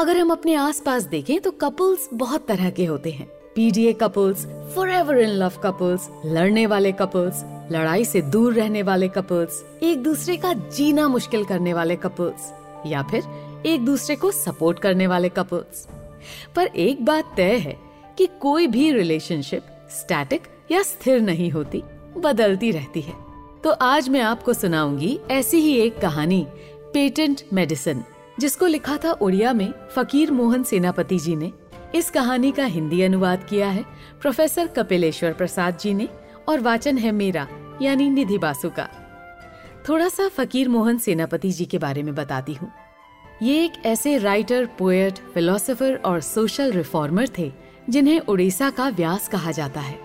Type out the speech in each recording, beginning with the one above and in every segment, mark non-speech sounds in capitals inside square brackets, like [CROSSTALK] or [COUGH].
अगर हम अपने आसपास देखें तो कपल्स बहुत तरह के होते हैं। PDA couples forever in love couples लड़ने वाले कपल्स लड़ाई से दूर रहने वाले कपल्स एक दूसरे का जीना मुश्किल करने वाले कपल्स या फिर एक दूसरे को सपोर्ट करने वाले कपल्स पर एक बात तय है कि कोई भी रिलेशनशिप स्टैटिक या स्थिर नहीं होती, बदलती रहती है। तो आज मैं आपको सुनाऊँगी ऐसी ही एक कहानी पेटेंट मेडिसिन जिसको लिखा था उड़िया में फकीर मोहन सेनापति जी ने। इस कहानी का हिंदी अनुवाद किया है प्रोफेसर कपिलेश्वर प्रसाद जी ने और वाचन है मेरा, यानी निधि बासु का। थोड़ा सा फकीर मोहन सेनापति जी के बारे में बताती हूँ। ये एक ऐसे राइटर, पोएट, फिलोसोफर और सोशल रिफॉर्मर थे, जिन्हें उड़ीसा का व्यास कहा जाता है।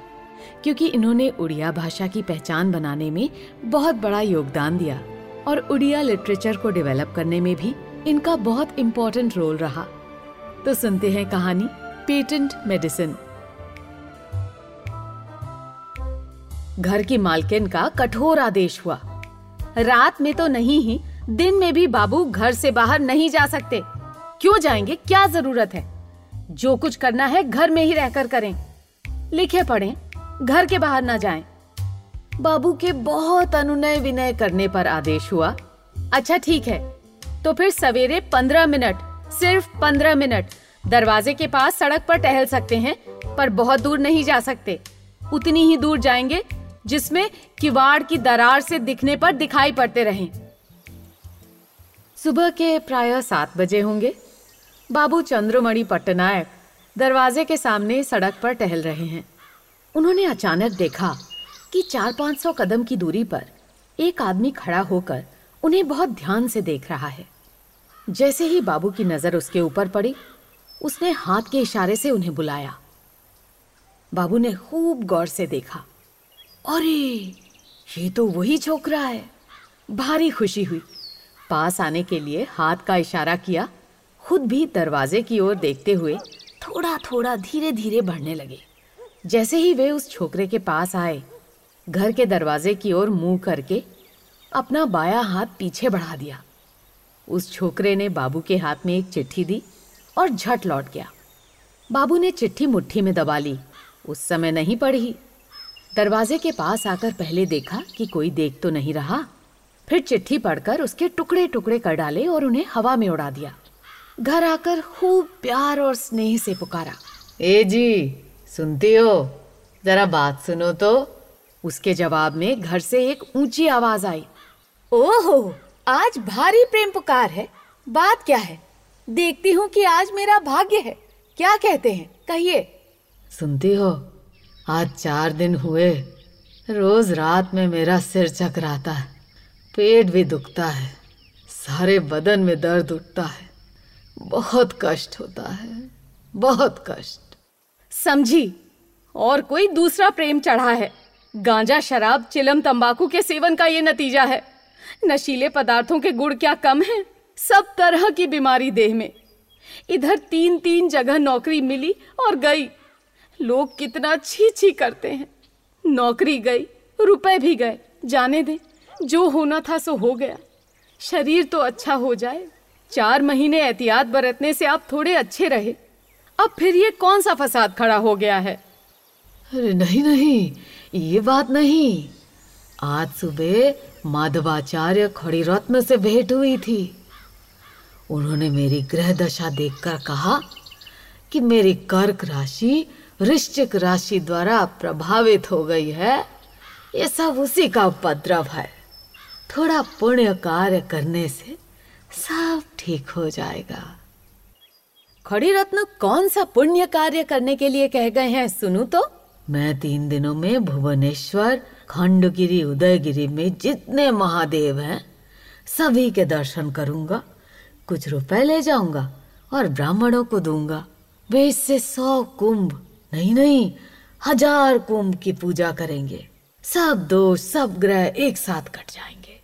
क्योंकि इन्होंने उड़िया भाषा की पहचान बनाने में बहुत बड़ा योगदान दिया और उड़िया लिटरेचर को डेवलप करने में भी इनका बहुत इम्पोर्टेंट रोल रहा। तो सुनते हैं कहानी पेटेंट मेडिसिन घर की मालकिन का कठोर आदेश हुआ। रात में तो नहीं ही, दिन में भी बाबू घर से बाहर नहीं जा सकते। क्यों जाएँगे? क्या ज़रूरत है? जो कुछ करना है घर में ही रहकर करें। लिखे पढ़े, घर के बाहर ना जाएँ। बाबू के बहुत अनुनय विनय करने पर आदेश हुआ। अच्छा ठीक है। तो फिर सवेरे पंद्रह मिनट, सिर्फ़ पंद्रह मिनट। दरवाजे के पास सड़क पर टहल सकते हैं, पर बहुत दूर नहीं जा सकते। उतनी ही दूर जाएँगे, जिसमें किवाड़ की दरार से दिखने पर दिखाई पड़ते रहें। सुबह के प्राय सात बजे होंगे। बाबू चंद्रमणि पट्टनायक दरवाजे के सामने सड़क पर टहल रहे हैं। उन्होंने अचानक देखा कि चार पाँच सौ कदम की दूरी पर एक आदमी खड़ा होकर उन्हें बहुत ध्यान से देख रहा है। जैसे ही बाबू की नज़र उसके ऊपर पड़ी, उसने हाथ के इशारे से उन्हें बुलाया। बाबू ने खूब गौर से देखा। अरे, ये तो वही छोकरा है। भारी खुशी हुई। पास आने के लिए हाथ का इशारा किया। खुद भी दरवाजे की ओर देखते हुए थोड़ा थोड़ा धीरे धीरे बढ़ने लगे। जैसे ही वे उस छोकरे के पास आए, घर के दरवाजे की ओर मुँह करके अपना बाया हाथ पीछे बढ़ा दिया। उस छोकरे ने बाबू के हाथ में एक चिट्ठी दी और झट लौट गया। बाबू ने चिट्ठी मुट्ठी में दबा ली। उस समय नहीं पढ़ी। दरवाजे के पास आकर पहले देखा कि कोई देख तो नहीं रहा। फिर चिट्ठी पढ़कर उसके टुकड़े टुकड़े कर डाले और उन्हें हवा में उड़ा दिया। घर आकर खूब प्यार और स्नेह से पुकारा। ए जी सुनती हो? जरा बात सुनो तो। उसके जवाब में घर से एक ऊँची आवाज़ आई। ओहो! आज भारी प्रेम पुकार है। बात क्या है? देखती हूँ कि आज मेरा भाग्य है। क्या कहते हैं? कहिए। सुनती हो आज चार दिन हुए। रोज रात में मेरा सिर चकराता है। पेट भी दुखता है। सारे बदन में दर्द उठता है। बहुत कष्ट होता है। बहुत कष्ट। समझी। और कोई दूसरा प्रेम चढ़ा है। गांजा शराब चिलम तंबाकू के सेवन का ये नतीजा है। नशीले पदार्थों के गुण क्या कम है? सब तरह की बीमारी देह में। इधर तीन तीन जगह नौकरी मिली और गई। लोग कितना छी छी करते हैं। नौकरी गई, रुपए भी गए, जाने दे। जो होना था सो हो गया। शरीर तो अच्छा हो जाए। चार महीने एहतियात बरतने से आप थोड़े अच्छे रहे। अब फिर ये कौन सा फसाद खड़ा हो गया है? अरे नहीं नहीं, ये बात नहीं। आज सुबह माधवाचार्य खड़ी रत्न से भेंट हुई थी। उन्होंने मेरी ग्रह दशा देखकर कहा कि मेरी कर्क राशि वृश्चिक राशि द्वारा प्रभावित हो गई है। ये सब उसी का उपद्रव है। थोड़ा पुण्य कार्य करने से सब ठीक हो जाएगा। खड़ी रत्न कौन सा पुण्य कार्य करने के लिए कह गए हैं, सुनू तो? मैं तीन दिनों में भुवनेश्वर खंडगिरी, उदयगिरी में जितने महादेव हैं, सभी के दर्शन करूँगा। कुछ रुपए ले जाऊँगा और ब्राह्मणों को दूँगा। वे इससे सौ कुंभ, नहीं नहीं, हज़ार कुंभ की पूजा करेंगे। सब दोष, सब ग्रह एक साथ कट जाएँगे।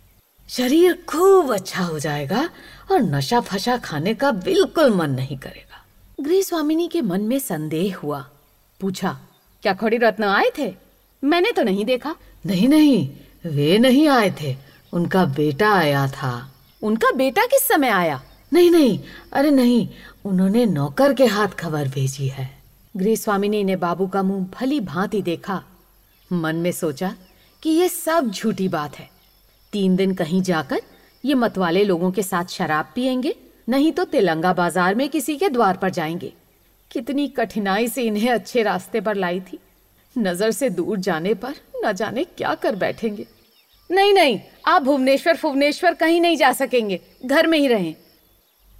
शरीर खूब अच्छा हो जाएगा और नशा फशा खाने का बिल्कुल मन नहीं करेगा। गृह स्वामिनी के मन में संदेह हुआ। पूछा, क्या खड़ी रत्न आए थे? मैंने तो नहीं देखा। नहीं नहीं वे नहीं आए थे। उनका बेटा आया था। उनका बेटा किस समय आया? नहीं नहीं अरे नहीं उन्होंने नौकर के हाथ खबर भेजी है। गृह स्वामिनी ने बाबू का मुँह भली भांति देखा। मन में सोचा कि ये सब झूठी बात है। तीन दिन कहीं जाकर ये मतवाले लोगों के साथ शराब पियेंगे नहीं तो तेलंगा बाज़ार में किसी के द्वार पर जाएँगे। कितनी कठिनाई से इन्हें अच्छे रास्ते पर लाई थी। नज़र से दूर जाने पर न जाने क्या कर बैठेंगे। नहीं नहीं आप भुवनेश्वर भुवनेश्वर कहीं नहीं जा सकेंगे घर में ही रहें।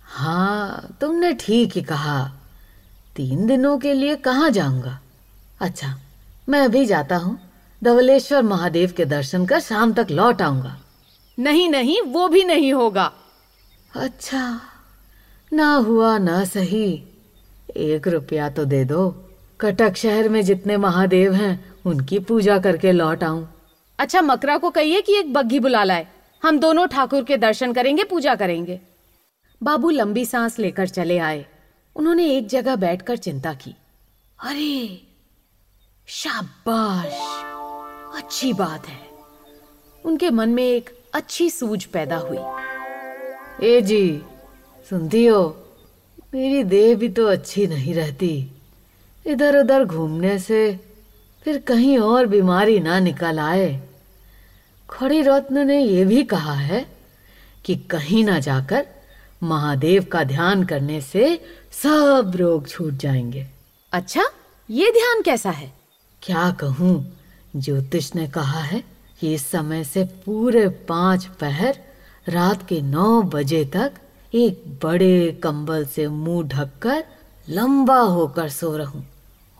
हाँ तुमने ठीक ही कहा। तीन दिनों के लिए कहाँ जाऊँगा? अच्छा मैं अभी जाता हूँ धवलेश्वर महादेव के दर्शन कर शाम तक लौट आऊँगा। नहीं नहीं वो भी नहीं होगा। अच्छा ना हुआ ना सही। एक रुपया तो दे दो। कटक शहर में जितने महादेव हैं उनकी पूजा करके लौट आऊँ। अच्छा मकरा को कहिए कि एक बग्घी बुला लाए। हम दोनों ठाकुर के दर्शन करेंगे पूजा करेंगे। बाबू लंबी सांस लेकर चले आए। उन्होंने एक जगह बैठकर चिंता की। अरे शाबाश! अच्छी बात है। उनके मन में एक अच्छी सूझ पैदा हुई। ए जी सुनती हो मेरी देह भी तो अच्छी नहीं रहती। इधर उधर घूमने से फिर कहीं और बीमारी ना निकल आए। खड़ी रत्न ने यह भी कहा है कि कहीं ना जाकर महादेव का ध्यान करने से सब रोग छूट जाएँगे। अच्छा ये ध्यान कैसा है? क्या कहूँ ज्योतिष ने कहा है कि इस समय से पूरे पाँच पहर रात के नौ बजे तक एक बड़े कंबल से मुँह ढककर लंबा होकर सो रहूँ।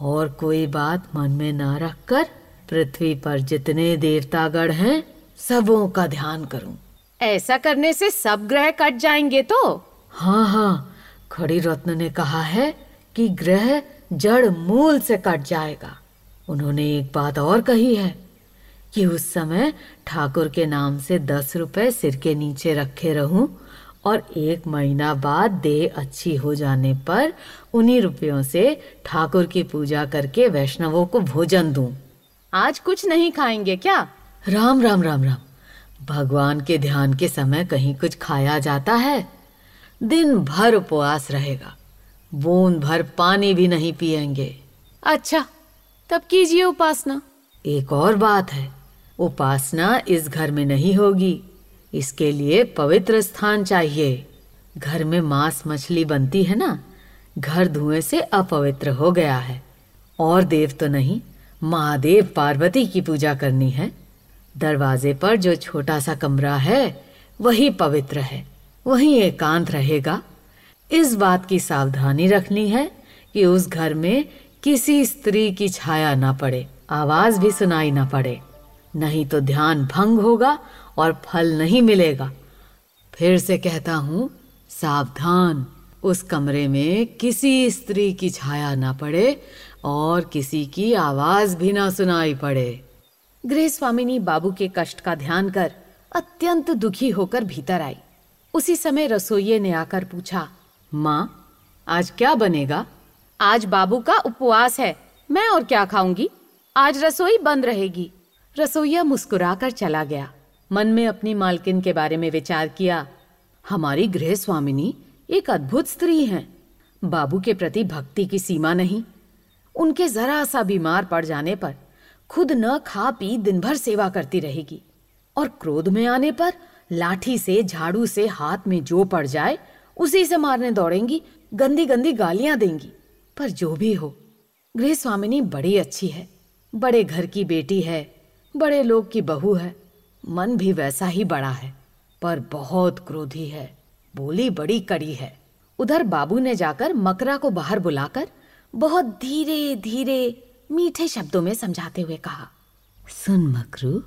और कोई बात मन में ना रखकर पृथ्वी पर जितने देवतागण हैं सबों का ध्यान करूँ। ऐसा करने से सब ग्रह कट जाएँगे तो? हाँ हाँ खड़ी रत्न ने कहा है कि ग्रह जड़ मूल से कट जाएगा। उन्होंने एक बात और कही है कि उस समय ठाकुर के नाम से दस रुपए सिर के नीचे रखे रहूँ और एक महीना बाद देह अच्छी हो जाने पर उन्हीं रुपयों से ठाकुर की पूजा करके वैष्णवों को भोजन दूँ। आज कुछ नहीं खाएँगे क्या? राम राम राम राम। भगवान के ध्यान के समय कहीं कुछ खाया जाता है। दिन भर उपवास रहेगा। बूंद भर पानी भी नहीं पिएँगे अच्छा तब कीजिए उपासना। एक और बात है उपासना इस घर में नहीं होगी। इसके लिए पवित्र स्थान चाहिए। घर में मांस मछली बनती है ना, घर धुएँ से अपवित्र हो गया है। और देव तो नहीं, महादेव पार्वती की पूजा करनी है। दरवाजे पर जो छोटा सा कमरा है, वही पवित्र है, वही एकांत रहेगा। इस बात की सावधानी रखनी है कि उस घर में किसी स्त्री की छाया ना पड़े, आवाज़ भी सुनाई ना पड़े। नहीं तो ध्यान भंग होगा और फल नहीं मिलेगा। फिर से कहता हूँ, सावधान। उस कमरे में किसी स्त्री की छाया ना पड़े और किसी की आवाज़ भी ना सुनाई पड़े। गृह स्वामिनी बाबू के कष्ट का ध्यान कर अत्यंत दुखी होकर भीतर आई। उसी समय रसोइये ने आकर पूछा, माँ, आज क्या बनेगा? आज बाबू का उपवास है, मैं और क्या खाऊँगी? आज रसोई बंद रहेगी। रसोईया मुस्कुराकर चला गया। मन में अपनी मालकिन के बारे में विचार किया। हमारी गृह स्वामिनी एक अद्भुत स्त्री हैं। बाबू के प्रति भक्ति की सीमा नहीं। उनके जरा सा बीमार पड़ जाने पर खुद न खा पी दिन भर सेवा करती रहेगी और क्रोध में आने पर लाठी से, झाड़ू से हाथ में जो पड़ जाए, उसी से मारने दौड़ेंगी गंदी गंदी गालियाँ देंगी। पर जो भी हो, गृह स्वामिनी बड़ी अच्छी है, बड़े घर की बेटी है, बड़े लोग की बहू है मन भी वैसा ही बड़ा है, पर बहुत क्रोधी है, बोली बड़ी कड़ी है। उधर बाबू ने जाकर मकरा को बाहर बुलाकर बहुत धीरे धीरे, मीठे शब्दों में समझाते हुए कहा, सुन मकरू,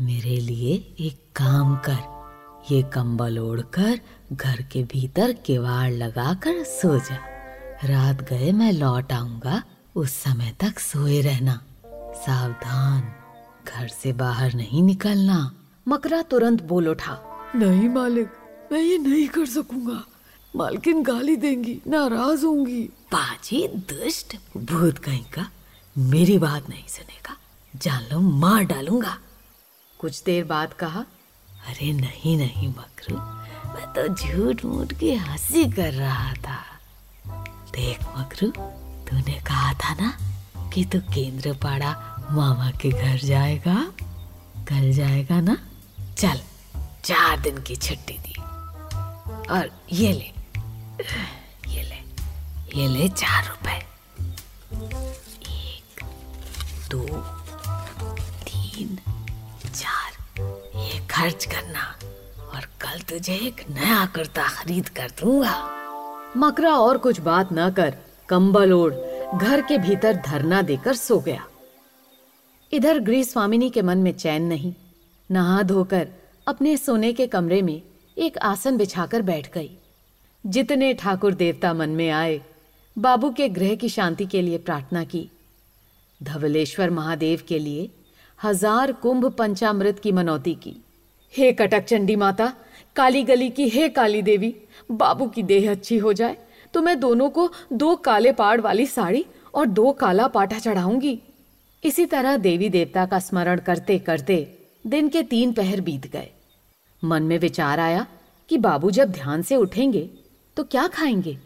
मेरे लिए एक काम कर। ये कंबल ओढ़कर घर के भीतर किवाड़ लगाकर सो जा। रात गए मैं लौट आऊँगा, उस समय तक सोए रहना। सावधान। घर से बाहर नहीं निकलना। मकरा तुरंत बोल उठा नहीं मालिक मैं ये नहीं कर सकूँगा। मालकिन गाली देंगी नाराज़ होंगी। बाजी दुष्ट भूत कहीं का मेरी बात नहीं सुनेगा। जान लो मार डालूँगा। कुछ देर बाद कहा अरे नहीं नहीं मकरू मैं तो झूठ मूठ की हँसी कर रहा था। देख मकरू तूने कहा था ना कि तू केंद्र पाड़ा मामा के घर जाएगा, कल जाएगा ना? चल, चार दिन की छुट्टी दी। और ये ले ये ले ये ले चार रुपए। एक, दो, तीन, चार। ये खर्च करना, और कल तुझे एक नया कुर्ता खरीद कर दूँगा। मकरा और कुछ बात न कर, कंबल ओढ़, घर के भीतर धरना देकर सो गया। इधर गृह स्वामिनी के मन में चैन नहीं। नहा धोकर अपने सोने के कमरे में एक आसन बिछाकर बैठ गई। जितने ठाकुर देवता मन में आए, बाबू के ग्रह की शांति के लिए प्रार्थना की। धवलेश्वर महादेव के लिए हज़ार कुंभ पंचामृत की मनौती की। हे कटक चंडी माता, काली गली की हे काली देवी, बाबू की देह अच्छी हो जाए तो मैं दोनों को दो काले पाड़ वाली साड़ी और दो काला पाटा चढ़ाऊँगी। इसी तरह देवी देवता का स्मरण करते करते दिन के तीन पहर बीत गए। मन में विचार आया कि बाबू जब ध्यान से उठेंगे तो क्या खाएँगे?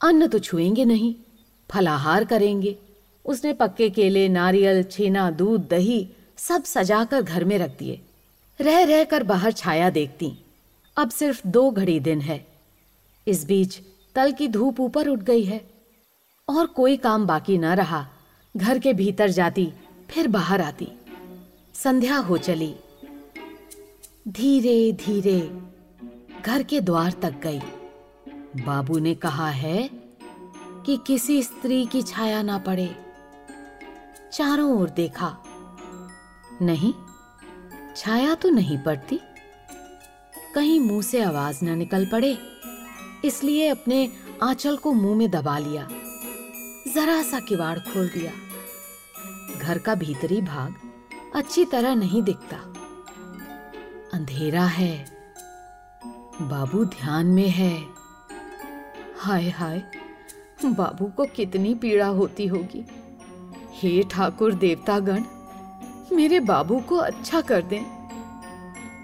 अन्न तो छुएँगे नहीं, फलाहार करेंगे। उसने पक्के केले, नारियल, छेना, दूध, दही सब सजाकर घर में रख दिए। रह रह कर बाहर छाया देखती, अब सिर्फ़ दो घड़ी दिन है। इस बीच तल की धूप ऊपर उठ गई है और कोई काम बाकी न रहा। घर के भीतर जाती, फिर बाहर आती। संध्या हो चली। धीरे धीरे घर के द्वार तक गई। बाबू ने कहा है कि किसी स्त्री की छाया ना पड़े। चारों ओर देखा। नहीं, छाया तो नहीं पड़ती। कहीं मुँह से आवाज़ न निकल पड़े, इसलिए अपने आंचल को मुँह में दबा लिया। जरा सा किवाड़ खोल दिया। घर का भीतरी भाग अच्छी तरह नहीं दिखता। अंधेरा है। बाबू ध्यान में है। हाय हाय, बाबू को कितनी पीड़ा होती होगी। हे ठाकुर देवतागण, मेरे बाबू को अच्छा कर दें।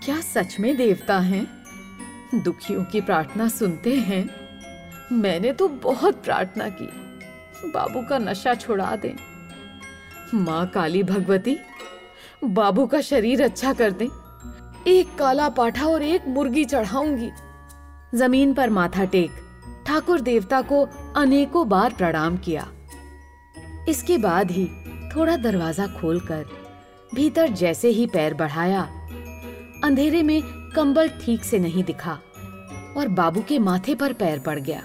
क्या सच में देवता हैं? दुखियों की प्रार्थना सुनते हैं। मैंने तो बहुत प्रार्थना की। बाबू का नशा छुड़ा दें। माँ काली भगवती, बाबू का शरीर अच्छा कर दें। एक काला पाठा और एक मुर्गी चढ़ाऊँगी। ज़मीन पर माथा टेक, ठाकुर देवता को अनेकों बार प्रणाम किया। इसके बाद ही थोड़ा दरवाज़ा खोलकर भीतर जैसे ही पैर बढ़ाया, अंधेरे में कंबल ठीक से नहीं दिखा और बाबू के माथे पर पैर पड़ गया।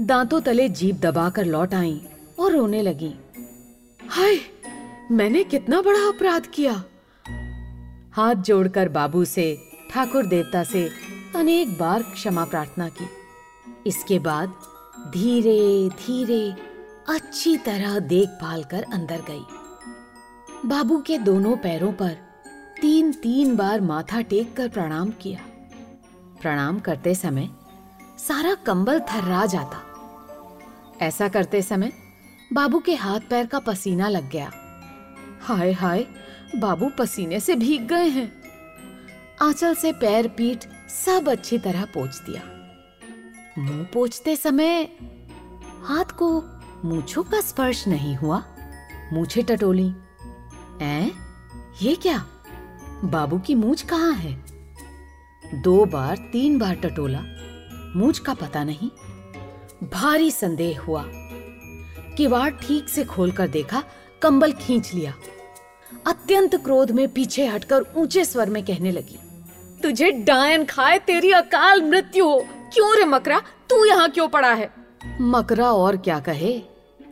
दांतों तले जीप दबाकर लौट आई और रोने लगी। हाय, मैंने कितना बड़ा अपराध किया। हाथ जोड़कर बाबू से, ठाकुर देवता से अनेक बार क्षमा प्रार्थना की। इसके बाद धीरे धीरे अच्छी तरह देखभाल कर अंदर गई। बाबू के दोनों पैरों पर तीन तीन बार माथा टेक कर प्रणाम किया। प्रणाम करते समय सारा कंबल थर्रा जाता। ऐसा करते समय बाबू के हाथ पैर का पसीना लग गया। हाय हाय, बाबू पसीने से भीग गए हैं। आंचल से पैर पीठ सब अच्छी तरह पोछ दिया। मुँह पोछते समय हाथ को मूछों का स्पर्श नहीं हुआ। मूछे टटोली। ऐ, ये क्या? बाबू की मूछ कहाँ है? दो बार, तीन बार टटोला। मूछ का पता नहीं। भारी संदेह हुआ। किवाड़ ठीक से खोलकर देखा, कंबल खींच लिया। अत्यंत क्रोध में पीछे हटकर ऊँचे स्वर में कहने लगी, तुझे डायन खाए, तेरी अकाल मृत्यु हो। क्यों रे मकरा? तू यहाँ क्यों पड़ा है? मकरा और क्या कहे?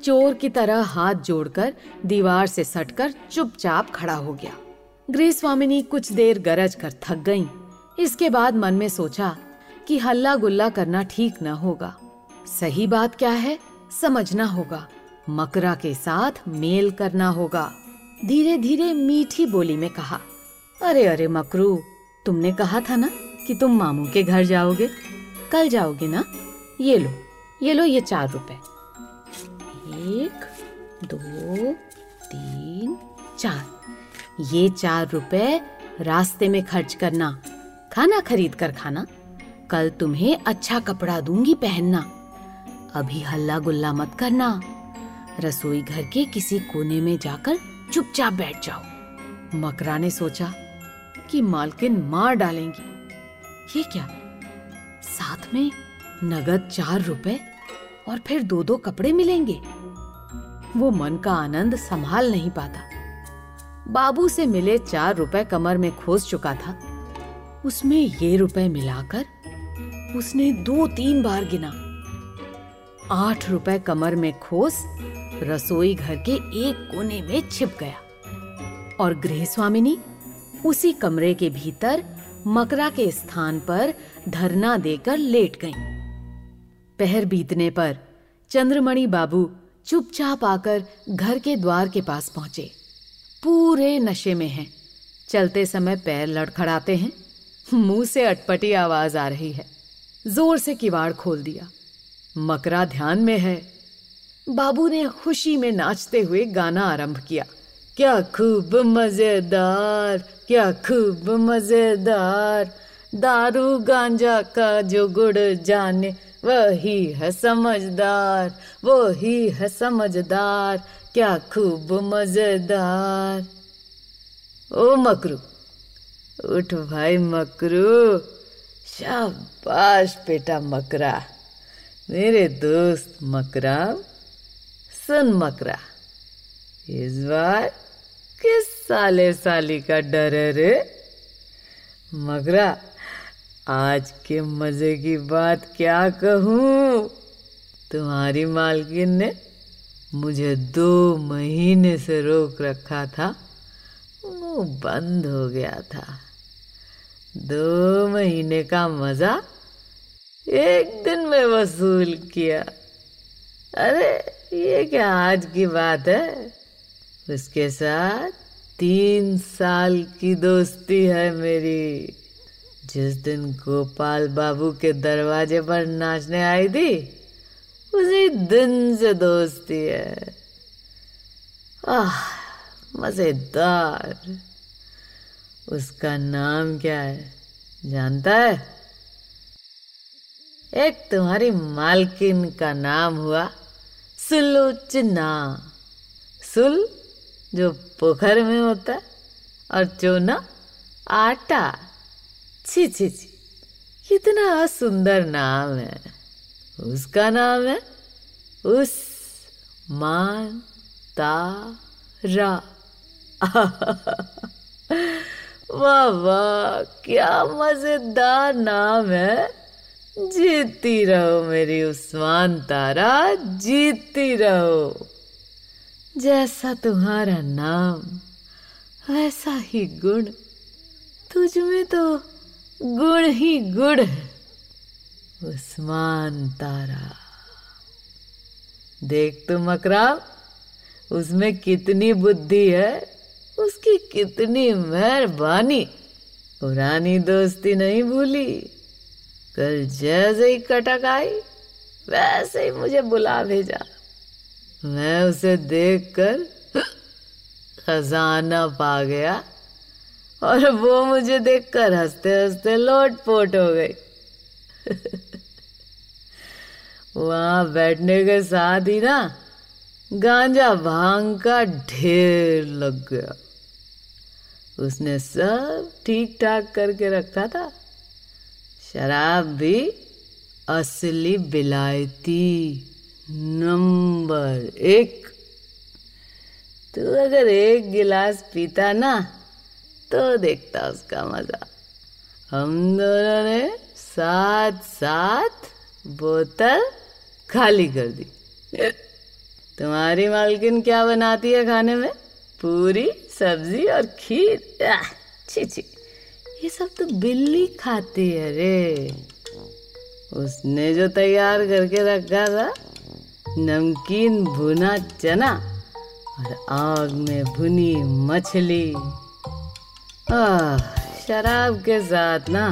चोर की तरह हाथ जोड़कर दीवार से सटकर चुपचाप खड़ा हो गया। गृह स्वामिनी कुछ देर गरज कर थक गईं। इसके बाद मन में सोचा कि हल्ला गुल्ला करना ठीक न होगा। सही बात क्या है? समझना होगा। मकरा के साथ मेल करना होगा। धीरे धीरे मीठी बोली में कहा, अरे अरे, मकरू, तुमने कहा था ना कि तुम मामू के घर जाओगे? कल जाओगे ना? ये लो ये लो, ये चार रुपए। एक, दो, तीन, चार। ये चार रुपए रास्ते में खर्च करना, खाना खरीद कर खाना। कल तुम्हें अच्छा कपड़ा दूँगी पहनना। अभी हल्ला गुल्ला मत करना। रसोई घर के किसी कोने में जाकर चुपचाप बैठ जाओ। मकरा ने सोचा कि मालकिन मार डालेंगी। ये क्या? साथ में नगद चार रुपए और फिर दो दो कपड़े मिलेंगे। वो मन का आनंद संभाल नहीं पाता। बाबू से मिले चार रुपए कमर में खोस चुका था। उसमें ये रुपए मिलाकर उसने दो तीन बार गिना। आठ रुपए कमर में खोस, रसोई घर के एक कोने में छिप गया। और गृह स्वामिनी, उसी कमरे के भीतर मकरा के स्थान पर धरना देकर लेट गईं। पहर बीतने पर चंद्रमणि बाबू चुपचाप आकर घर के द्वार के पास पहुँचे। पूरे नशे में हैं। चलते समय पैर लड़खड़ाते हैं। मुँह से अटपटी आवाज़ आ रही है। ज़ोर से किवाड़ खोल दिया। मकरा ध्यान में है। बाबू ने खुशी में नाचते हुए गाना आरंभ किया। क्या खूब मज़ेदार, क्या खूब मज़ेदार। दारू गांजा का जो गुड़ जाने, वही है समझदार, वही है समझदार। क्या खूब मज़ेदार। ओ मकरू, उठ भाई मकरू, शाबाश बेटा मकरा। मेरे दोस्त मकरा सुन मकरा इस बार किस साले साली का डर है रे? मकरा आज के मज़े की बात क्या कहूँ? तुम्हारी मालकिन ने मुझे दो महीने से रोक रखा था वो बंद हो गया था। दो महीने का मज़ा एक दिन में वसूल किया। अरे, ये क्या आज की बात है? उसके साथ तीन साल की दोस्ती है मेरी। जिस दिन गोपाल बाबू के दरवाजे पर नाचने आई थी, उसी दिन से दोस्ती है। आह, मज़ेदार। उसका नाम क्या है? जानता है? एक तुम्हारी मालकिन का नाम हुआ सुलोचना। सुल, जो पोखर में होता और चोना, आटा। छी छी छी। कितना सुंदर नाम है। उसका नाम है उस मान तारा [LAUGHS] वाह वाह, क्या मज़ेदार नाम है। जीती रहो मेरी उस्मान तारा जीती रहो। जैसा तुम्हारा नाम, वैसा ही गुण। तुझ में तो गुण ही गुण है, उस्मान तारा। देख तो मकराम उसमें कितनी बुद्धि है, उसकी कितनी मेहरबानी। पुरानी दोस्ती नहीं भूली। कल जैसे ही कटक आई, वैसे ही मुझे बुला भेजा। मैं उसे देखकर खजाना पा गया और वो मुझे देखकर हँसते हँसते लोट पोट हो गई। वहाँ बैठने के साथ ही ना गांजा भाँग का ढेर लग गया। उसने सब ठीक ठाक करके रखा था। शराब भी असली बिलायती नंबर एक। तू अगर एक गिलास पीता ना तो देखता उसका मज़ा। हम दोनों ने साथ साथ बोतल खाली कर दी। तुम्हारी मालकिन क्या बनाती है खाने में? पूरी सब्ज़ी और खीर। छी छी। ये सब तो बिल्ली खाती है रे। उसने जो तैयार करके रखा था, नमकीन, भुना, चना और आग में भुनी मछली। शराब के साथ ना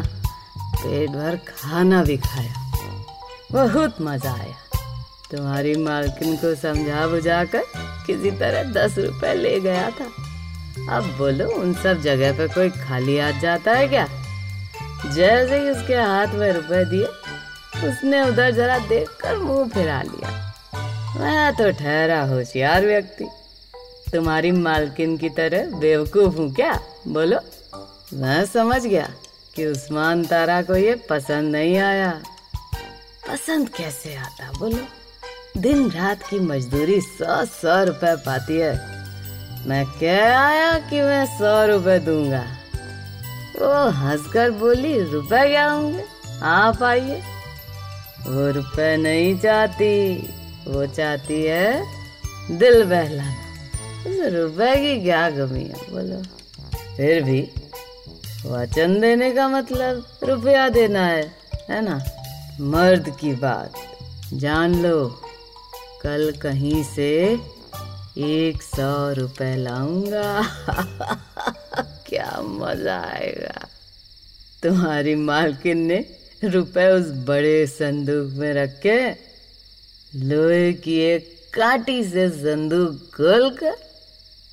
पेट भर खाना भी खाया। बहुत मज़ा आया। तुम्हारी मालकिन को समझा बुझा कर किसी तरह दस रुपए ले गया था। अब बोलो, उन सब जगह पे कोई खाली आ जाता है क्या? जैसे ही उसके हाथ में रुपए दिए, उसने उधर जरा देखकर मुँह फिरा लिया। मैं तो ठहरा होशियार व्यक्ति। तुम्हारी मालकिन की तरह बेवकूफ़ हूँ क्या? बोलो। मैं समझ गया कि उस्मान तारा को ये पसंद नहीं आया। पसंद कैसे आता? बोलो। दिन रात की मजदूरी सौ सौ रुपए पाती है। मैं क्या आया कि मैं सौ रुपए दूँगा। वो हंसकर बोली, रुपए क्या होंगे? आप आइए। वो रुपए नहीं चाहती, वो चाहती है दिल बहलाना। उस रुपए की क्या कमी है? बोलो। फिर भी वचन देने का मतलब रुपया देना है है ना? मर्द की बात। जान लो, कल कहीं से एक सौ रुपए लाऊँगा। क्या मज़ा आएगा। तुम्हारी मालकिन ने रुपए उस बड़े संदूक में रखे, लोहे की एक काटी से संदूक खोल कर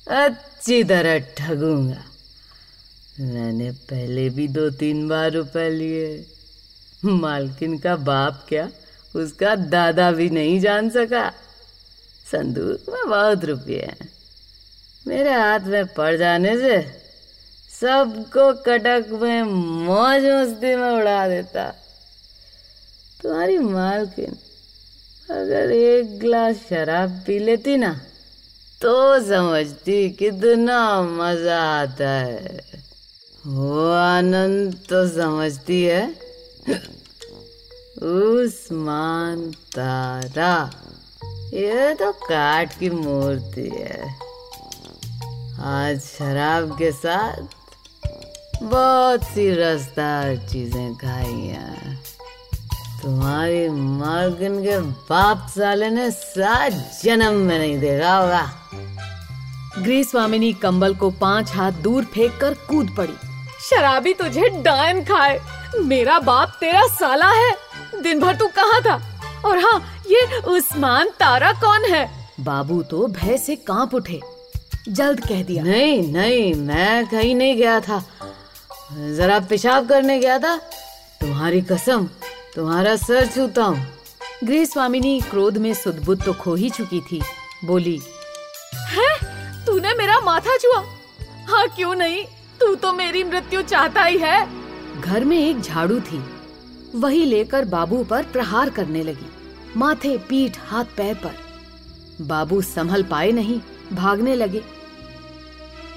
अच्छी तरह ठगूँगा। मैंने पहले भी दो तीन बार रुपए लिए। मालकिन का बाप क्या उसका दादा भी नहीं जान सका? संदूक में बहुत रुपये हैं। मेरे हाथ में पड़ जाने से सबको कटक में मौज मस्ती में उड़ा देता। तुम्हारी मालकिन अगर एक गिलास शराब पी लेती ना तो समझती कितना मज़ा आता है। वो आनंद तो समझती है। उस्मान तारा ये तो काठ की मूर्ति है। आज शराब के साथ बहुत सी रसदार चीज़ें खाई हैं। तुम्हारी मालकिन के बाप साले ने सात जन्म में नहीं देखा होगा। गृह स्वामिनी कंबल को पाँच हाथ दूर फेंक कर कूद पड़ी। शराबी तुझे डायन खाए। मेरा बाप तेरा साला है। दिन भर तू कहाँ था? और हाँ ये उस्मान तारा कौन है? बाबू तो भय से काँप उठे। जल्द कह दिया। नहीं नहीं मैं कहीं नहीं गया था। जरा पेशाब करने गया था। तुम्हारी कसम तुम्हारा सर छूता हूँ। गृह स्वामिनी क्रोध में सुदबुद तो खो ही चुकी थी। बोली है? तूने मेरा माथा छुआ? हाँ क्यों नहीं? तू तो मेरी मृत्यु चाहता ही है। घर में एक झाड़ू थी। वही लेकर बाबू पर प्रहार करने लगी। माथे पीठ हाथ पैर पर। बाबू संभल पाए नहीं, भागने लगे।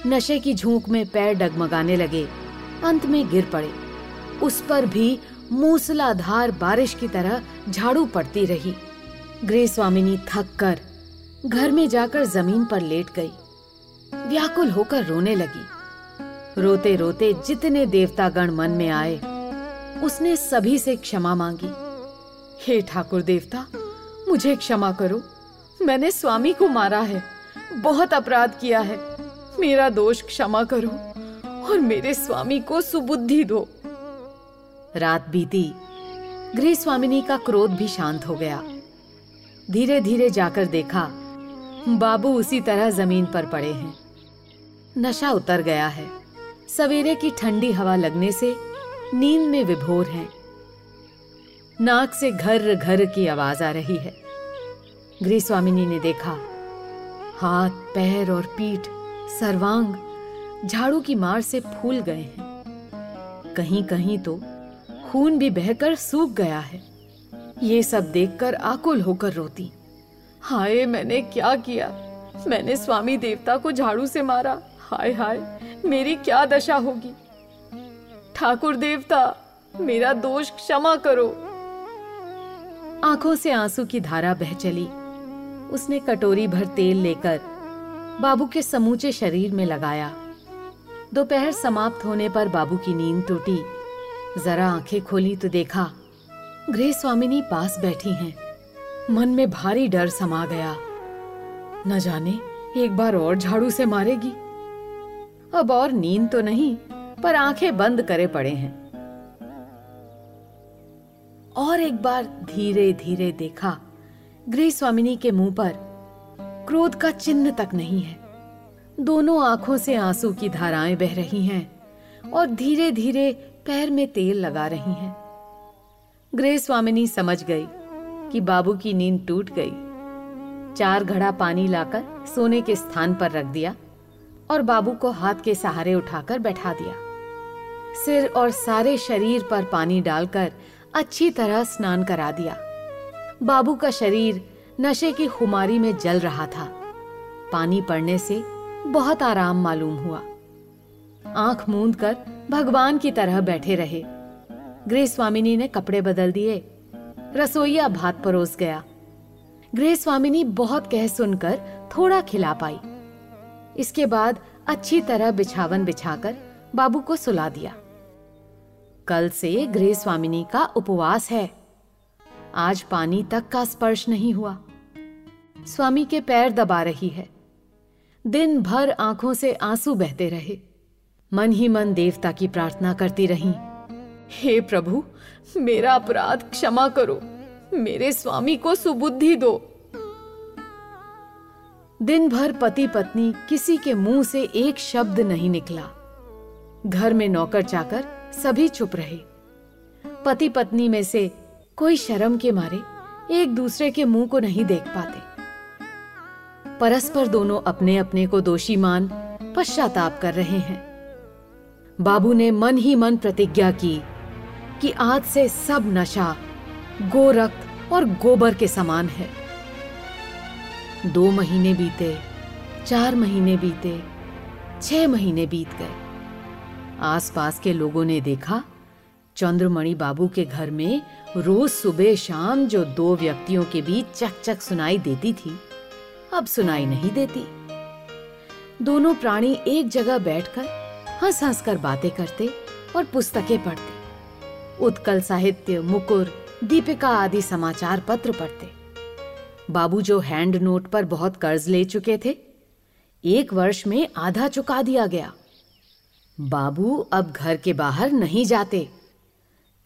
नशे की झूंक में पैर डगमगाने लगे, अंत में गिर पड़े। उस पर भी मूसलाधार बारिश की तरह झाड़ू पड़ती रही। गृह स्वामिनी थक कर घर में जाकर ज़मीन पर लेट गई। व्याकुल होकर रोने लगी। रोते रोते जितने देवतागण मन में आए, उसने सभी से क्षमा मांगी। हे ठाकुर देवता, मुझे क्षमा करो। मैंने स्वामी को मारा है, बहुत अपराध किया है। मेरा दोष क्षमा करो और मेरे स्वामी को सुबुद्धि दो। रात बीती गृह स्वामिनी का क्रोध भी शांत हो गया। धीरे धीरे जाकर देखा, बाबू उसी तरह ज़मीन पर पड़े हैं। नशा उतर गया है। सवेरे की ठंडी हवा लगने से नींद में विभोर हैं। नाक से घर घर की आवाज़ आ रही है। गृह स्वामिनी ने देखा, हाथ, पैर और पीठ, सर्वांग झाड़ू की मार से फूल गए हैं। कहीं कहीं तो खून भी बहकर सूख गया है। ये सब देखकर आकुल होकर रोती, हाय, मैंने क्या किया? मैंने स्वामी देवता को झाड़ू से मारा। हाय हाय, मेरी क्या दशा होगी? ठाकुर देवता, मेरा दोष क्षमा करो। आँखों से आँसू की धारा बह चली। उसने कटोरी भर तेल लेकर बाबू के समूचे शरीर में लगाया। दोपहर समाप्त होने पर बाबू की नींद टूटी। जरा आँखें खोली तो देखा, गृह स्वामिनी पास बैठी हैं। मन में भारी डर समा गया। न जाने, एक बार और झाड़ू से मारेगी। अब और नींद तो नहीं, पर आँखें बंद करे पड़े हैं। और एक बार धीरे धीरे देखा गृह स्वामिनी के मुँह पर क्रोध का चिन्ह तक नहीं है। दोनों आँखों से आँसू की धाराएँ बह रही हैं और धीरे धीरे पैर में तेल लगा रही हैं। ग्रे स्वामिनी समझ गई कि बाबू की नींद टूट गई। चार घड़ा पानी लाकर सोने के स्थान पर रख दिया और बाबू को हाथ के सहारे उठाकर बैठा दिया। सिर और सारे शरीर पर पानी डालकर अच्छी तरह स्नान करा दिया। बाबू का शरीर नशे की खुमारी में जल रहा था। पानी पड़ने से बहुत आराम मालूम हुआ। आँख मूंद कर भगवान की तरह बैठे रहे। गृह स्वामिनी ने कपड़े बदल दिए। रसोईया भात परोस गया। गृह स्वामिनी बहुत कह सुनकर थोड़ा खिला पाई। इसके बाद अच्छी तरह बिछावन बिछाकर बाबू को सुला दिया। कल से गृह स्वामिनी का उपवास है। आज पानी तक का स्पर्श नहीं हुआ। स्वामी के पैर दबा रही है। दिन भर आँखों से आँसू बहते रहे। मन ही मन देवता की प्रार्थना करती रही। हे प्रभु, मेरा अपराध क्षमा करो। मेरे स्वामी को सुबुद्धि दो। दिन भर पति पत्नी किसी के मुँह से एक शब्द नहीं निकला। घर में नौकर चाकर सभी चुप रहे। पति पत्नी में से कोई शर्म के मारे एक दूसरे के मुँह को नहीं देख पाते। परस्पर दोनों अपने अपने को दोषी मान पश्चाताप कर रहे हैं। बाबू ने मन ही मन प्रतिज्ञा की कि आज से सब नशा, गोरक्त और गोबर के समान है। दो महीने बीते, चार महीने बीते, छह महीने बीत गए। आसपास के लोगों ने देखा। चंद्रमणि बाबू के घर में रोज सुबह शाम जो दो व्यक्तियों के बीच चक चक सुनाई देती थी, अब सुनाई नहीं देती। दोनों प्राणी एक जगह बैठकर हंस हंस कर बातें करते और पुस्तकें पढ़ते। उत्कल साहित्य, मुकुर, दीपिका आदि समाचार पत्र पढ़ते। बाबू जो हैंड नोट पर बहुत कर्ज ले चुके थे, एक वर्ष में आधा चुका दिया गया। बाबू अब घर के बाहर नहीं जाते।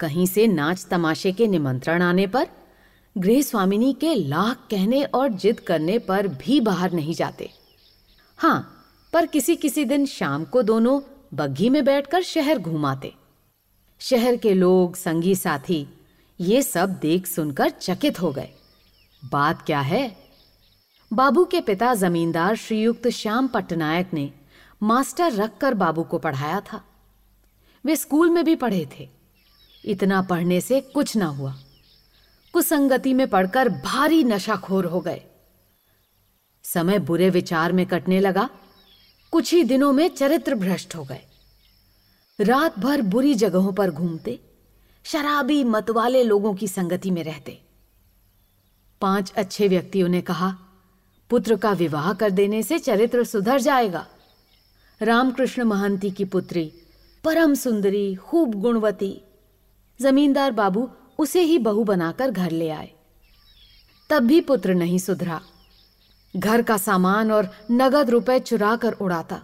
कहीं से नाच तमाशे के निमंत्रण आने पर गृह स्वामिनी के लाख कहने और जिद करने पर भी बाहर नहीं जाते। हाँ पर किसी किसी दिन शाम को दोनों बग्घी में बैठकर शहर घूमाते। शहर के लोग, संगी साथी, ये सब देख सुनकर चकित हो गए। बात क्या है? बाबू के पिता जमींदार श्रीयुक्त श्याम पट्टनायक ने मास्टर रखकर बाबू को पढ़ाया था। वे स्कूल में भी पढ़े थे। इतना पढ़ने से कुछ ना हुआ। कुसंगति में पढ़कर भारी नशाखोर हो गए। समय बुरे विचार में कटने लगा। कुछ ही दिनों में चरित्र भ्रष्ट हो गए। रात भर बुरी जगहों पर घूमते, शराबी मतवाले लोगों की संगति में रहते। पाँच अच्छे व्यक्तियों ने कहा, पुत्र का विवाह कर देने से चरित्र सुधर जाएगा। रामकृष्ण महंती की पुत्री, परम सुंदरी, खूब गुणवती। जमींदार बाबू उसे ही बहू बनाकर घर ले आए। तब भी पुत्र नहीं सुधरा। घर का सामान और नगद रुपए चुरा कर उड़ाता।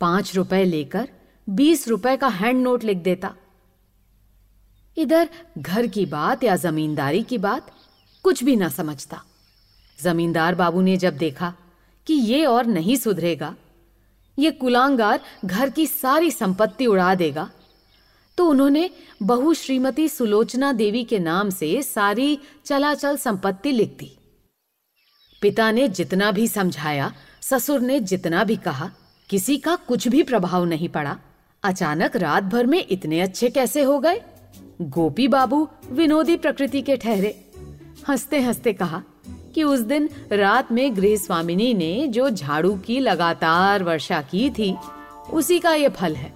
पाँच रुपए लेकर बीस रुपए का हैंड नोट लिख देता। इधर घर की बात या जमींदारी की बात कुछ भी ना समझता। जमींदार बाबू ने जब देखा कि ये और नहीं सुधरेगा ये कुलांगार घर की सारी संपत्ति उड़ा देगा। तो उन्होंने बहु श्रीमती सुलोचना देवी के नाम से सारी चलाचल संपत्ति लिख दी। पिता ने जितना भी समझाया, ससुर ने जितना भी कहा, किसी का कुछ भी प्रभाव नहीं पड़ा। अचानक रात भर में इतने अच्छे कैसे हो गए? गोपी बाबू विनोदी प्रकृति के ठहरे। हँसते हँसते कहा कि उस दिन रात में गृह स्वामिनी ने जो झाड़ू की लगातार वर्षा की थी, उसी का ये फल है।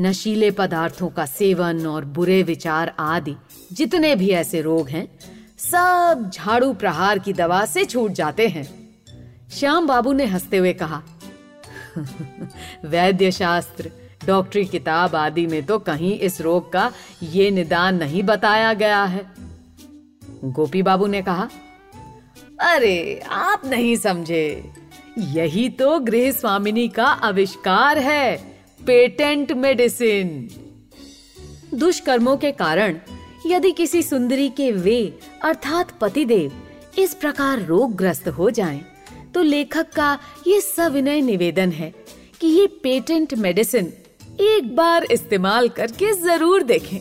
नशीले पदार्थों का सेवन और बुरे विचार आदि जितने भी ऐसे रोग हैं, सब झाड़ू प्रहार की दवा से छूट जाते हैं। श्याम बाबू ने हँसते हुए कहा [LAUGHS] वैद्य शास्त्र डॉक्टरी किताब आदि में तो कहीं इस रोग का ये निदान नहीं बताया गया है। गोपी बाबू ने कहा अरे आप नहीं समझे। यही तो गृह स्वामिनी का आविष्कार है पेटेंट मेडिसिन। दुष्कर्मों के कारण यदि किसी सुंदरी के वे अर्थात पतिदेव इस प्रकार रोगग्रस्त हो जाएँ, तो लेखक का ये सविनय निवेदन है कि ये पेटेंट मेडिसिन एक बार इस्तेमाल करके ज़रूर देखें।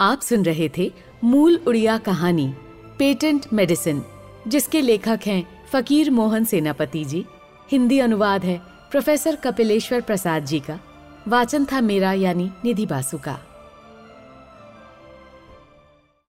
आप सुन रहे थे मूल उड़िया कहानी पेटेंट मेडिसिन। जिसके लेखक हैं फकीर मोहन सेनापति जी, हिंदी अनुवाद है प्रोफेसर कपिलेश्वर प्रसाद जी का, वाचन था मेरा यानी निधि बासु का।